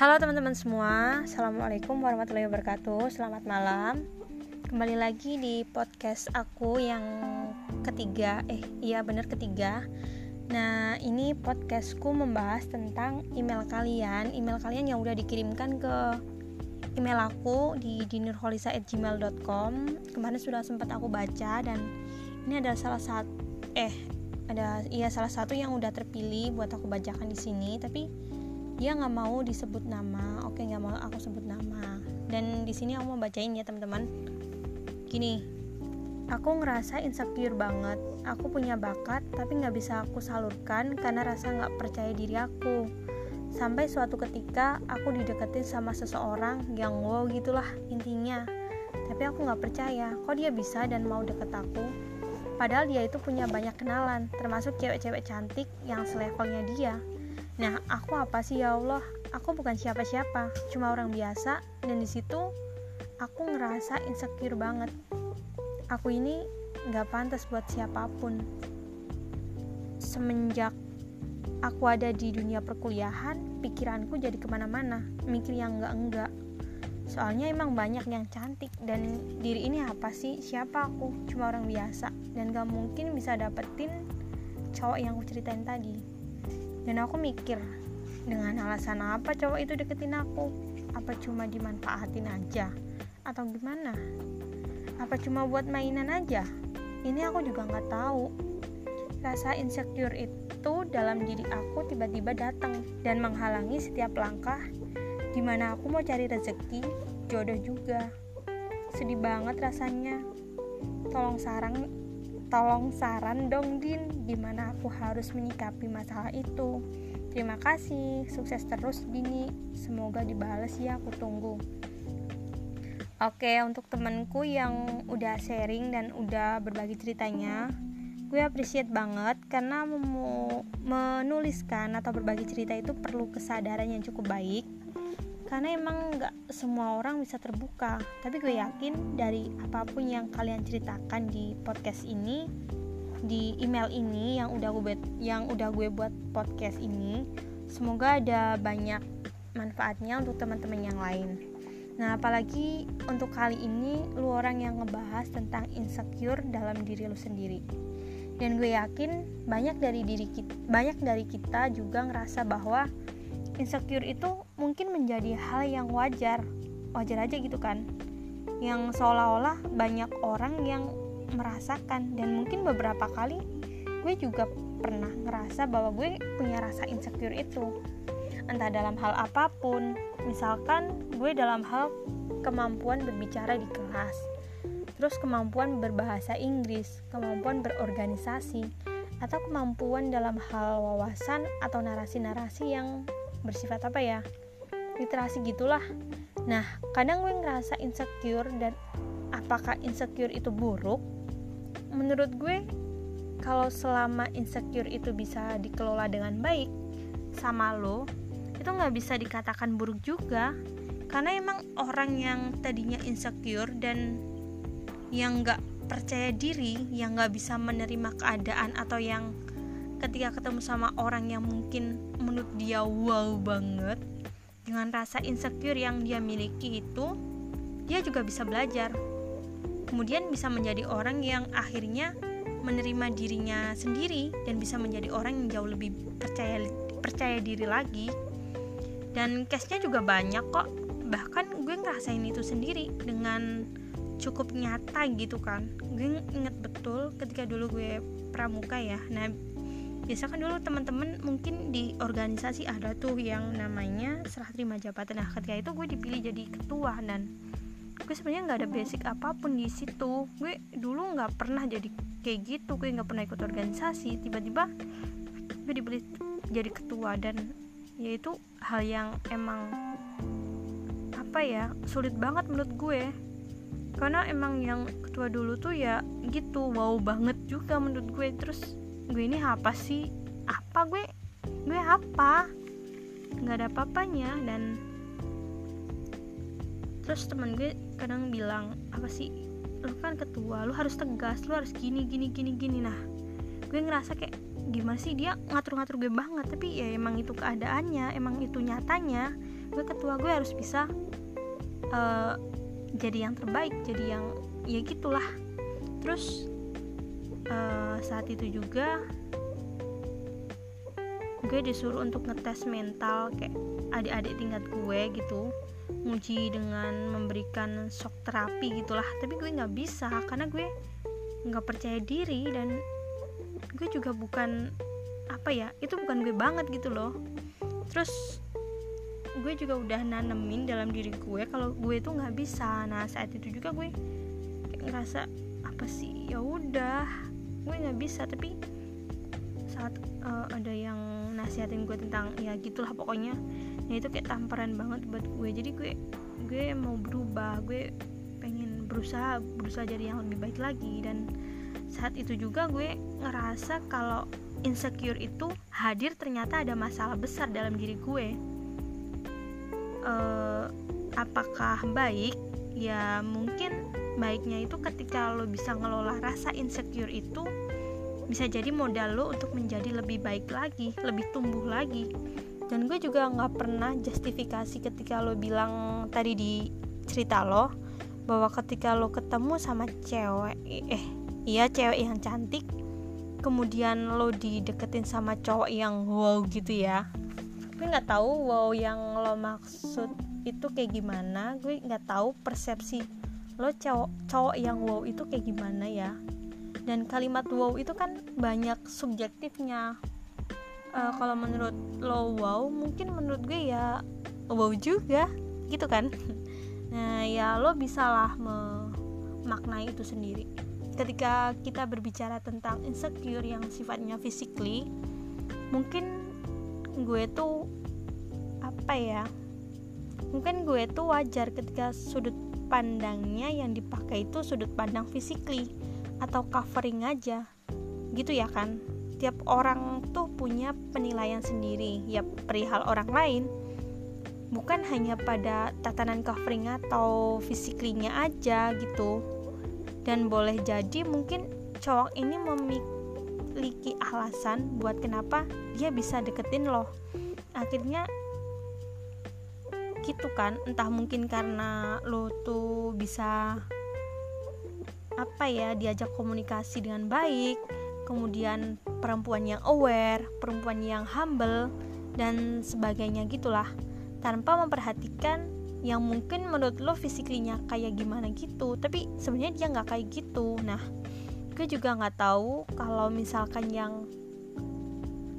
Halo teman-teman semua, Assalamualaikum warahmatullahi wabarakatuh. Selamat malam. Kembali lagi di podcast aku yang ketiga. Eh iya bener ketiga. Nah ini podcastku membahas tentang email kalian. Email kalian yang udah dikirimkan ke email aku di dinurholisa@gmail.com Kemarin sudah sempat aku baca dan ini adalah salah satu eh ada iya salah satu yang udah terpilih buat aku bacakan di sini. Tapi dia nggak mau disebut nama. Oke nggak mau aku sebut nama. Dan di sini aku mau bacain ya teman-teman. Gini aku ngerasa insecure banget. Aku punya bakat tapi nggak bisa aku salurkan karena rasa nggak percaya diri aku. Sampai suatu ketika aku dideketin sama seseorang yang wow gitulah intinya. Tapi aku nggak percaya kok dia bisa dan mau deket aku. Padahal dia itu punya banyak kenalan termasuk cewek-cewek cantik yang selevelnya dia Nah, aku apa sih ya Allah? Aku bukan siapa-siapa, cuma orang biasa dan di situ aku ngerasa insecure banget. Aku ini nggak pantas buat siapa pun. Semenjak aku ada di dunia perkuliahan, pikiranku jadi ke mana-mana, mikir yang enggak-enggak. Soalnya emang banyak yang cantik dan diri ini apa sih? Siapa aku? Cuma orang biasa dan gak mungkin bisa dapetin cowok yang aku ceritain tadi dan aku mikir dengan alasan apa cowok itu deketin aku? Apa cuma dimanfaatin aja? Atau gimana? Apa cuma buat mainan aja? Ini aku juga nggak tahu. Rasa insecure itu dalam diri aku tiba-tiba datang dan menghalangi setiap langkah. Di mana aku mau cari rezeki? Jodoh juga. Sedih banget rasanya. Tolong saran Tolong saran dong Din, gimana aku harus menyikapi masalah itu. Terima kasih, sukses terus Dini. Semoga dibales ya, aku tunggu. Oke, untuk temenku yang udah sharing dan udah berbagi ceritanya, gue appreciate banget karena menuliskan atau berbagi cerita itu perlu kesadaran yang cukup baik karena emang nggak semua orang bisa terbuka. Tapi gue yakin dari apa pun yang kalian ceritakan di podcast ini di email ini yang udah gue yang udah gue buat podcast ini semoga ada banyak manfaatnya untuk teman-teman yang lain. Nah apalagi untuk kali ini lu orang yang ngebahas tentang insecure dalam diri lu sendiri. Dan gue yakin banyak dari diri kita banyak dari kita juga ngerasa bahwa insecure itu mungkin menjadi hal yang wajar. Wajar aja gitu kan. Yang seolah-olah banyak orang yang merasakan. Dan mungkin beberapa kali gue juga pernah ngerasa bahwa gue punya rasa insecure itu. Entah dalam hal apa pun. Misalkan gue dalam hal kemampuan berbicara di kelas. Terus kemampuan berbahasa Inggris kemampuan berorganisasi atau kemampuan dalam hal wawasan atau narasi-narasi yang bersifat apa ya literasi gitulah. Nah kadang gue ngerasa insecure dan apakah insecure itu buruk? Menurut gue kalau selama insecure itu bisa dikelola dengan baik sama lo itu nggak bisa dikatakan buruk juga. Karena emang orang yang tadinya insecure dan yang nggak percaya diri yang nggak bisa menerima keadaan atau yang ketika ketemu sama orang yang mungkin menurut dia wow banget dengan rasa insecure yang dia miliki itu dia juga bisa belajar. Kemudian bisa menjadi orang yang akhirnya menerima dirinya sendiri dan bisa menjadi orang yang jauh lebih percaya percaya diri lagi. Dan case-nya juga banyak kok. Bahkan gue ngerasain itu sendiri dengan cukup nyata gitu kan. Gue inget betul ketika dulu gue pramuka ya. Nah biasa kan dulu teman-teman mungkin di organisasi ada tuh yang namanya serah terima jabatan. Nah ketika itu gue dipilih jadi ketua dan gue sebenarnya nggak ada basic apa pun di situ. Gue dulu nggak pernah jadi kayak gitu gue nggak pernah ikut organisasi. Tiba-tiba gue dipilih jadi ketua dan yaitu hal yang emang apa ya sulit banget menurut gue. Karena emang yang ketua dulu tuh ya gitu wow banget juga menurut gue. Terus gue ini apa sih? Apa gue? Gue apa? Nggak ada apa-apanya dan terus teman gue kadang bilang apa sih? Lu kan ketua lu harus tegas lu harus gini gini gini gini. Nah gue ngerasa kayak gimana sih dia ngatur-ngatur gue banget? Tapi ya emang itu keadaannya emang itu nyatanya gue ketua gue harus bisa uh, jadi yang terbaik jadi yang ya gitulah. Terus uh, saat itu juga gue disuruh untuk ngetes mental kayak adik-adik tingkat gue gitu nguji dengan memberikan shock terapi gitulah. Tapi gue nggak bisa karena gue nggak percaya diri dan gue juga bukan apa ya itu bukan gue banget gitu loh. Terus gue juga udah nanemin dalam diri gue kalau gue itu nggak bisa. Nah saat itu juga gue kayak ngerasa apa sih ya udah gue nggak bisa tapi saat uh, ada yang nasihatin gue tentang ya gitulah pokoknya ya itu kayak tamparan banget buat gue. Jadi gue gue mau berubah gue pengen berusaha berusaha jadi yang lebih baik lagi. Dan saat itu juga gue ngerasa kalau insecure itu hadir ternyata ada masalah besar dalam diri gue. Uh, apakah baik ya mungkin baiknya itu ketika lo bisa ngelola rasa insecure itu bisa jadi modal lo untuk menjadi lebih baik lagi lebih tumbuh lagi. Dan gue juga nggak pernah justifikasi ketika lo bilang tadi di cerita lo bahwa ketika lo ketemu sama cewek eh iya cewek yang cantik kemudian lo dideketin sama cowok yang wow gitu ya gue nggak tahu wow yang lo maksud itu kayak gimana. Gue nggak tahu persepsi lo cowok cowok yang wow itu kayak gimana ya. Dan kalimat wow itu kan banyak subjektifnya. Uh, kalau menurut lo wow mungkin menurut gue ya wow juga gitu kan? Nah ya lo bisalah memaknai itu sendiri. Ketika kita berbicara tentang insecure yang sifatnya physically mungkin gue tuh apa ya mungkin gue tuh wajar ketika sudut pandangnya yang dipakai itu sudut pandang physically atau covering aja gitu ya kan? Tiap orang tuh punya penilaian sendiri ya perihal orang lain bukan hanya pada tatanan covering atau physically-nya aja gitu. Dan boleh jadi mungkin cowok ini memiliki alasan buat kenapa dia bisa deketin lo. Akhirnya gitu kan entah mungkin karena lo tuh bisa apa ya diajak komunikasi dengan baik kemudian perempuan yang aware perempuan yang humble dan sebagainya gitulah. Tanpa memperhatikan yang mungkin menurut lo fisiklinya kayak gimana gitu tapi sebenarnya dia nggak kayak gitu. Nah gue juga nggak tahu kalau misalkan yang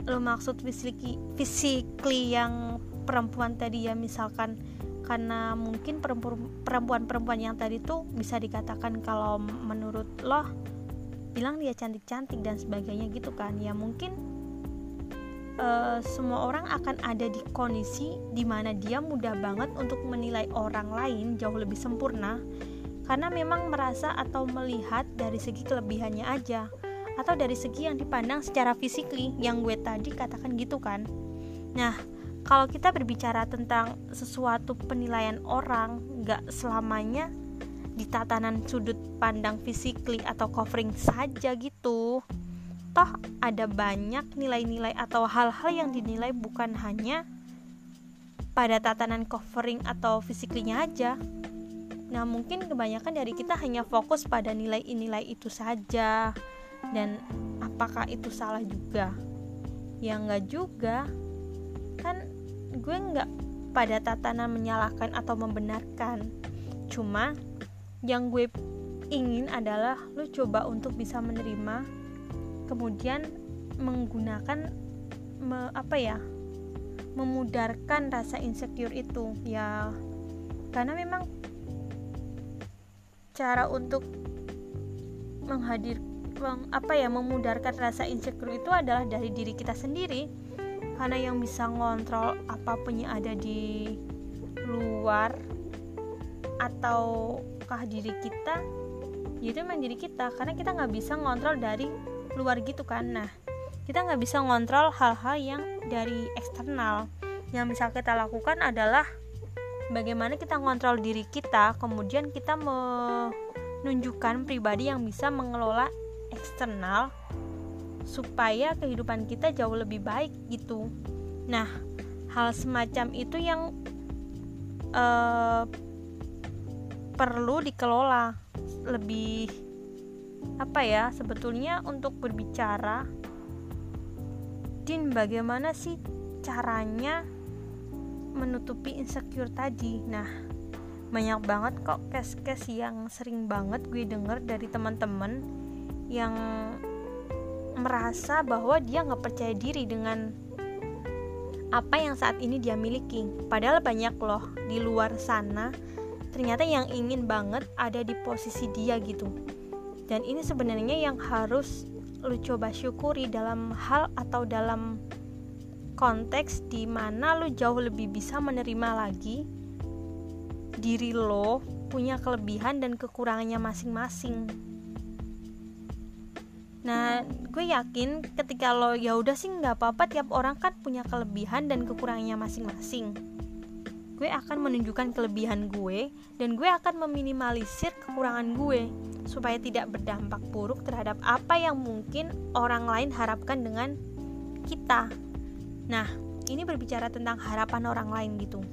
lo maksud fisikly fisikly yang perempuan tadi ya misalkan karena mungkin perempuan-perempuan yang tadi tuh bisa dikatakan kalau menurut lo bilang dia cantik-cantik dan sebagainya gitu kan ya mungkin uh, semua orang akan ada di kondisi di mana dia mudah banget untuk menilai orang lain jauh lebih sempurna karena memang merasa atau melihat dari segi kelebihannya aja atau dari segi yang dipandang secara fisikly yang gue tadi katakan gitu kan nah kalau kita berbicara tentang sesuatu penilaian orang gak selamanya di tatanan sudut pandang fisikly atau covering saja gitu toh ada banyak nilai-nilai atau hal-hal yang dinilai bukan hanya pada tatanan covering atau fisiklinya aja. Nah, mungkin kebanyakan dari kita hanya fokus pada nilai-nilai itu saja. Dan apakah itu salah juga? Ya enggak juga. Kan gue enggak pada tatanan menyalahkan atau membenarkan. Cuma yang gue ingin adalah lu coba untuk bisa menerima kemudian menggunakan me, apa ya memudarkan rasa insecure itu ya karena memang cara untuk menghadir meng, apa ya memudarkan rasa insecure itu adalah dari diri kita sendiri. Karena yang bisa ngontrol apa pun yang ada di luar ataukah diri kita itu memang diri kita. Karena kita nggak bisa ngontrol dari luar gitu kan. Nah kita nggak bisa ngontrol hal-hal yang dari eksternal. Yang bisa kita lakukan adalah bagaimana kita ngontrol diri kita kemudian kita menunjukkan pribadi yang bisa mengelola eksternal supaya kehidupan kita jauh lebih baik gitu. Nah hal semacam itu yang uh, perlu dikelola lebih apa ya sebetulnya untuk berbicara Din bagaimana sih caranya menutupi insecure tadi nah banyak banget kok case-case yang sering banget gue denger dari teman-teman yang merasa bahwa dia nggak percaya diri dengan apa yang saat ini dia miliki. Padahal banyak loh di luar sana ternyata yang ingin banget ada di posisi dia gitu. Dan ini sebenarnya yang harus lu coba syukuri dalam hal atau dalam konteks di mana lu jauh lebih bisa menerima lagi diri lo punya kelebihan dan kekurangannya masing-masing Nah, gue yakin ketika lo ya udah sih nggak apa-apa tiap orang kan punya kelebihan dan kekurangannya masing-masing. Gue akan menunjukkan kelebihan gue dan gue akan meminimalisir kekurangan gue supaya tidak berdampak buruk terhadap apa yang mungkin orang lain harapkan dengan kita. Nah, ini berbicara tentang harapan orang lain gitu.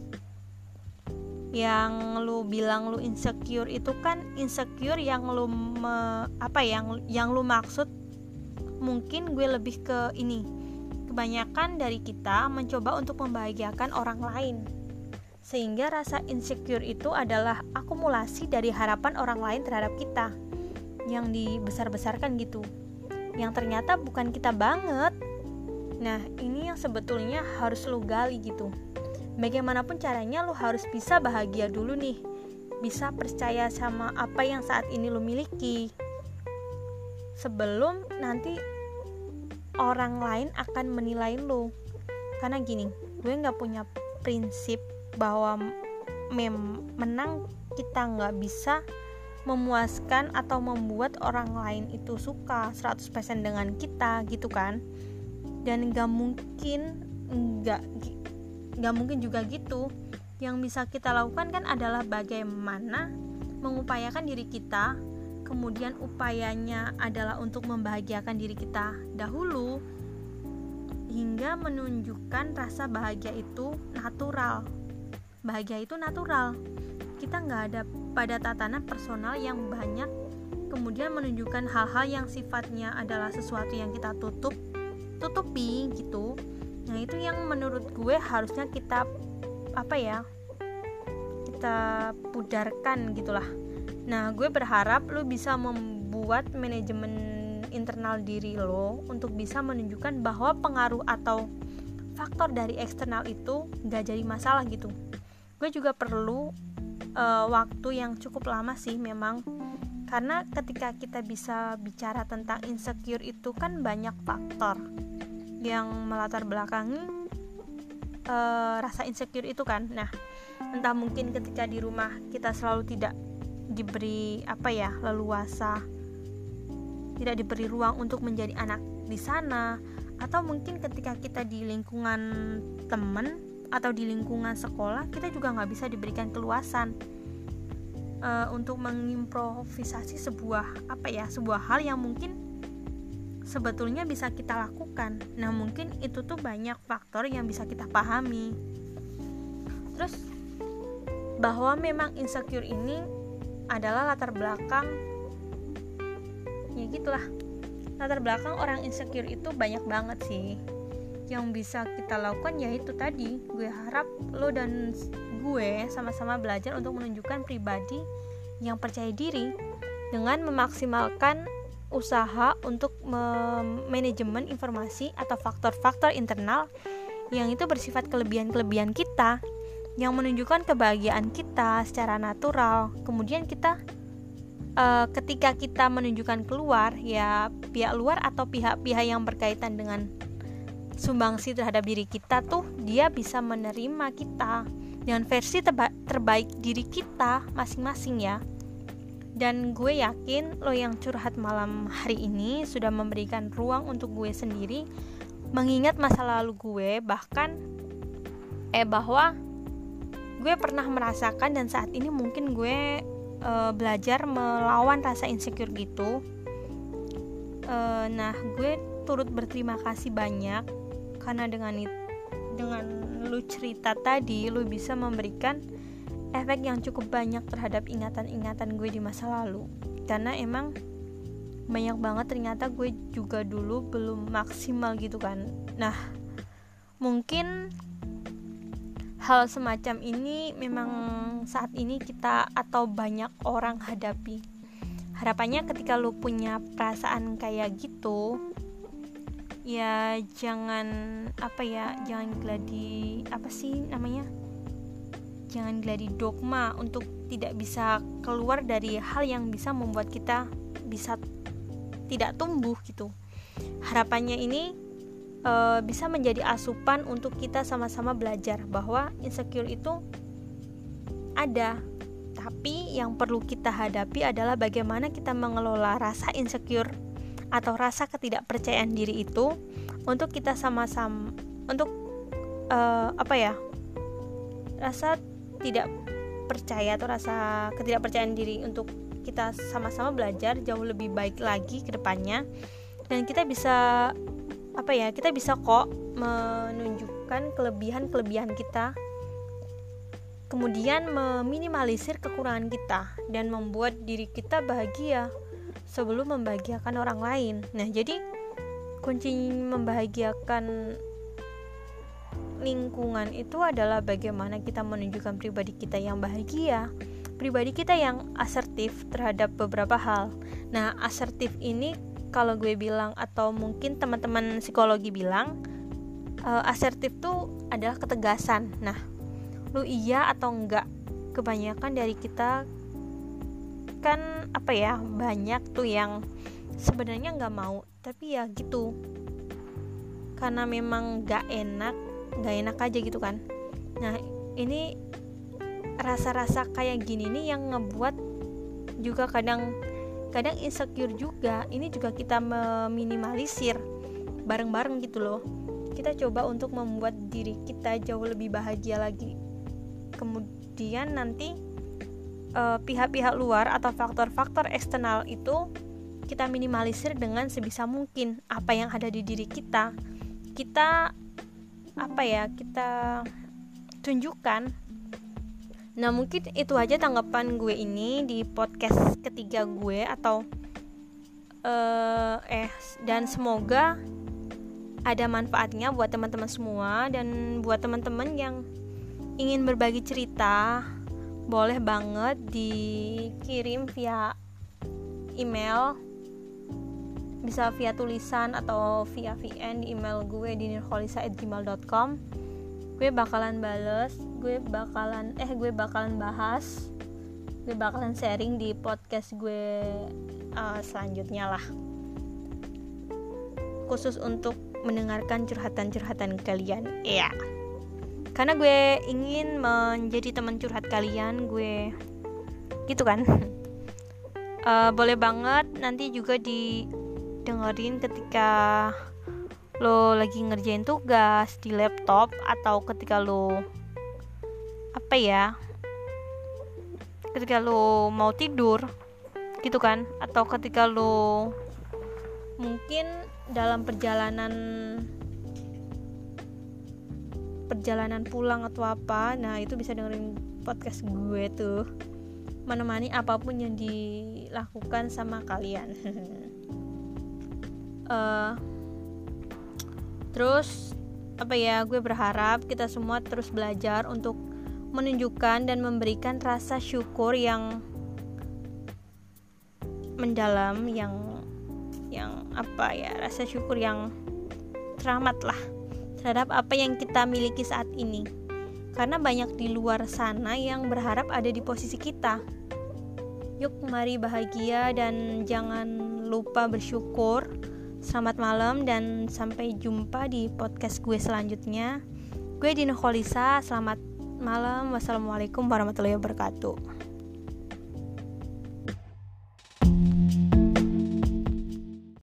Yang lu bilang lu insecure itu kan insecure yang lu me, apa yang yang lu maksud mungkin gue lebih ke ini. Kebanyakan dari kita mencoba untuk membahagiakan orang lain. Sehingga rasa insecure itu adalah akumulasi dari harapan orang lain terhadap kita. Yang dibesar-besarkan gitu. Yang ternyata bukan kita banget nah ini yang sebetulnya harus lu gali gitu. Bagaimanapun caranya lu harus bisa bahagia dulu nih. Bisa percaya sama apa yang saat ini lu miliki. Sebelum nanti orang lain akan menilai lo karena gini gue nggak punya prinsip bahwa mem menang kita nggak bisa memuaskan atau membuat orang lain itu suka 100% dengan kita gitu kan dan nggak mungkin nggak nggak mungkin juga gitu. Yang bisa kita lakukan kan adalah bagaimana mengupayakan diri kita. Kemudian upayanya adalah untuk membahagiakan diri kita dahulu hingga menunjukkan rasa bahagia itu natural. Bahagia itu natural. Kita nggak ada pada tatanan personal yang banyak. Kemudian menunjukkan hal-hal yang sifatnya adalah sesuatu yang kita tutup tutupi gitu nah itu yang menurut gue harusnya kita apa ya kita pudarkan gitulah Nah, gue berharap lo bisa membuat manajemen internal diri lo untuk bisa menunjukkan bahwa pengaruh atau faktor dari eksternal itu gak jadi masalah gitu. Gue juga perlu uh, waktu yang cukup lama sih memang karena ketika kita bisa bicara tentang insecure itu kan banyak faktor yang melatar belakangi uh, rasa insecure itu kan. Nah, entah mungkin ketika di rumah kita selalu tidak diberi apa ya leluasa tidak diberi ruang untuk menjadi anak di sana atau mungkin ketika kita di lingkungan teman atau di lingkungan sekolah kita juga nggak bisa diberikan keluasan uh, untuk mengimprovisasi sebuah apa ya sebuah hal yang mungkin sebetulnya bisa kita lakukan. Nah mungkin itu tuh banyak faktor yang bisa kita pahami. Terus bahwa memang insecure ini adalah latar belakang ya gitulah. Latar belakang orang insecure itu banyak banget sih. Yang bisa kita lakukan ya itu tadi gue harap lo dan gue sama-sama belajar untuk menunjukkan pribadi yang percaya diri dengan memaksimalkan usaha untuk manajemen informasi atau faktor-faktor internal yang itu bersifat kelebihan-kelebihan kita yang menunjukkan kebahagiaan kita secara natural. Kemudian kita uh, ketika kita menunjukkan keluar ya pihak luar atau pihak-pihak yang berkaitan dengan sumbangsi terhadap diri kita tuh dia bisa menerima kita dengan versi terba terbaik diri kita masing-masing ya. Dan gue yakin lo yang curhat malam hari ini sudah memberikan ruang untuk gue sendiri mengingat masa lalu gue bahkan eh bahwa gue pernah merasakan dan saat ini mungkin gue uh, belajar melawan rasa insecure gitu uh, nah gue turut berterima kasih banyak karena dengan itu dengan lu cerita tadi lu bisa memberikan efek yang cukup banyak terhadap ingatan-ingatan gue di masa lalu. Karena emang banyak banget ternyata gue juga dulu belum maksimal gitu kan. Nah mungkin hal semacam ini memang saat ini kita atau banyak orang hadapi. Harapannya ketika lu punya perasaan kayak gitu ya jangan apa ya jangan gladi apa sih namanya? Jangan gladi dogma untuk tidak bisa keluar dari hal yang bisa membuat kita bisa tidak tumbuh gitu. Harapannya ini e, bisa menjadi asupan untuk kita sama-sama belajar bahwa insecure itu ada. Tapi yang perlu kita hadapi adalah bagaimana kita mengelola rasa insecure atau rasa ketidakpercayaan diri itu untuk kita sama-sama untuk uh, apa ya rasa tidak percaya atau rasa ketidakpercayaan diri untuk kita sama-sama belajar jauh lebih baik lagi ke depannya. Dan kita bisa apa ya kita bisa kok menunjukkan kelebihan-kelebihan kita. Kemudian meminimalisir kekurangan kita dan membuat diri kita bahagia sebelum membahagiakan orang lain. Nah, jadi kunci membahagiakan lingkungan itu adalah bagaimana kita menunjukkan pribadi kita yang bahagia, pribadi kita yang asertif terhadap beberapa hal. Nah, asertif ini kalau gue bilang atau mungkin teman-teman psikologi bilang uh, asertif tuh adalah ketegasan nah lu iya atau enggak kebanyakan dari kita kan apa ya banyak tuh yang sebenarnya nggak mau tapi ya gitu. Karena memang nggak enak nggak enak aja gitu kan. Nah ini rasa-rasa kayak gini nih yang ngebuat juga kadang kadang insecure juga. Ini juga kita meminimalisir bareng-bareng gitu loh. Kita coba untuk membuat diri kita jauh lebih bahagia lagi. Kemudian nanti pihak pihak-pihak luar atau faktor-faktor eksternal itu kita minimalisir dengan sebisa mungkin apa yang ada di diri kita. Kita apa ya kita tunjukkan. Nah mungkin itu aja tanggapan gue ini di podcast ketiga gue atau uh, eh dan semoga ada manfaatnya buat teman-teman semua dan buat teman-teman yang ingin berbagi cerita boleh banget dikirim via email. Bisa via tulisan atau via VN di email gue di nirholisa@gmail.com gue bakalan bales gue bakalan eh gue bakalan bahas gue bakalan sharing di podcast gue uh, selanjutnya lah. Khusus untuk mendengarkan curhatan-curhatan kalian. Ya yeah. Karena gue ingin menjadi teman curhat kalian gue gitu kan. Uh, boleh banget nanti juga didengerin ketika lo lagi ngerjain tugas di laptop atau ketika lo apa ya ketika lo mau tidur gitu kan. Atau ketika lo mungkin dalam perjalanan perjalanan pulang atau apa nah itu bisa dengerin podcast gue tuh. Menemani apa pun yang dilakukan sama kalian. Uh, terus apa ya gue berharap kita semua terus belajar untuk menunjukkan dan memberikan rasa syukur yang mendalam yang yang apa ya rasa syukur yang teramat lah terhadap apa yang kita miliki saat ini karena banyak di luar sana yang berharap ada di posisi kita yuk mari bahagia dan jangan lupa bersyukur Selamat malam dan sampai jumpa di podcast gue selanjutnya. Gue Dino Kholisa, selamat malam. Wassalamualaikum warahmatullahi wabarakatuh.